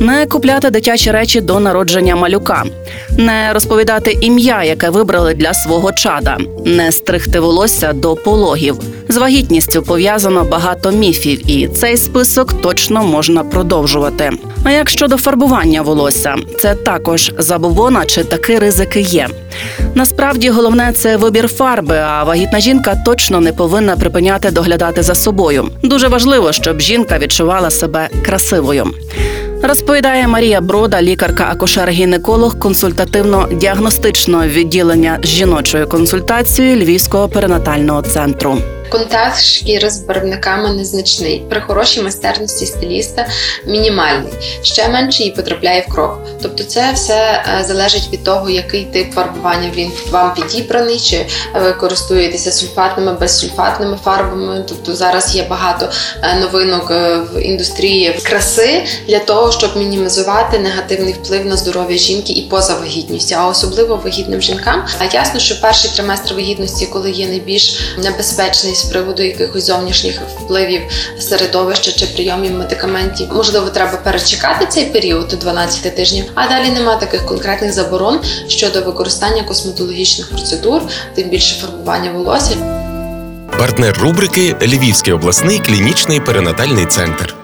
Не купляти дитячі речі до народження малюка, не розповідати ім'я, яке вибрали для свого чада, не стригти волосся до пологів. З вагітністю пов'язано багато міфів, і цей список точно можна продовжувати. А як щодо фарбування волосся, це також забобона чи таки ризики є. Насправді головне це вибір фарби, а вагітна жінка точно не повинна припиняти доглядати за собою. Дуже важливо, щоб жінка відчувала себе красивою. Розповідає Марія Брода, лікарка-акушер-гінеколог консультативно-діагностичного відділення з жіночою консультацією Львівського перинатального центру. Контакт шкіри з барвниками незначний. При хорошій майстерності стиліста мінімальний. Ще менше її потрапляє в кров. Тобто, це все е, залежить від того, який тип фарбування він вам підібраний, чи ви користуєтеся сульфатними, безсульфатними фарбами. Тобто зараз є багато е, новинок е, в індустрії краси для того, щоб мінімізувати негативний вплив на здоров'я жінки і поза вагітністю, а особливо вагітним жінкам. А ясно, що перший триместр вагітності, коли є найбільш небезпечний з приводу якихось зовнішніх впливів середовища чи прийомів медикаментів, можливо, треба перечекати цей період до 12 тижнів. А далі нема таких конкретних заборон щодо використання косметологічних процедур, тим більше фарбування волосся. Партнер рубрики Львівський обласний клінічний перинатальний центр.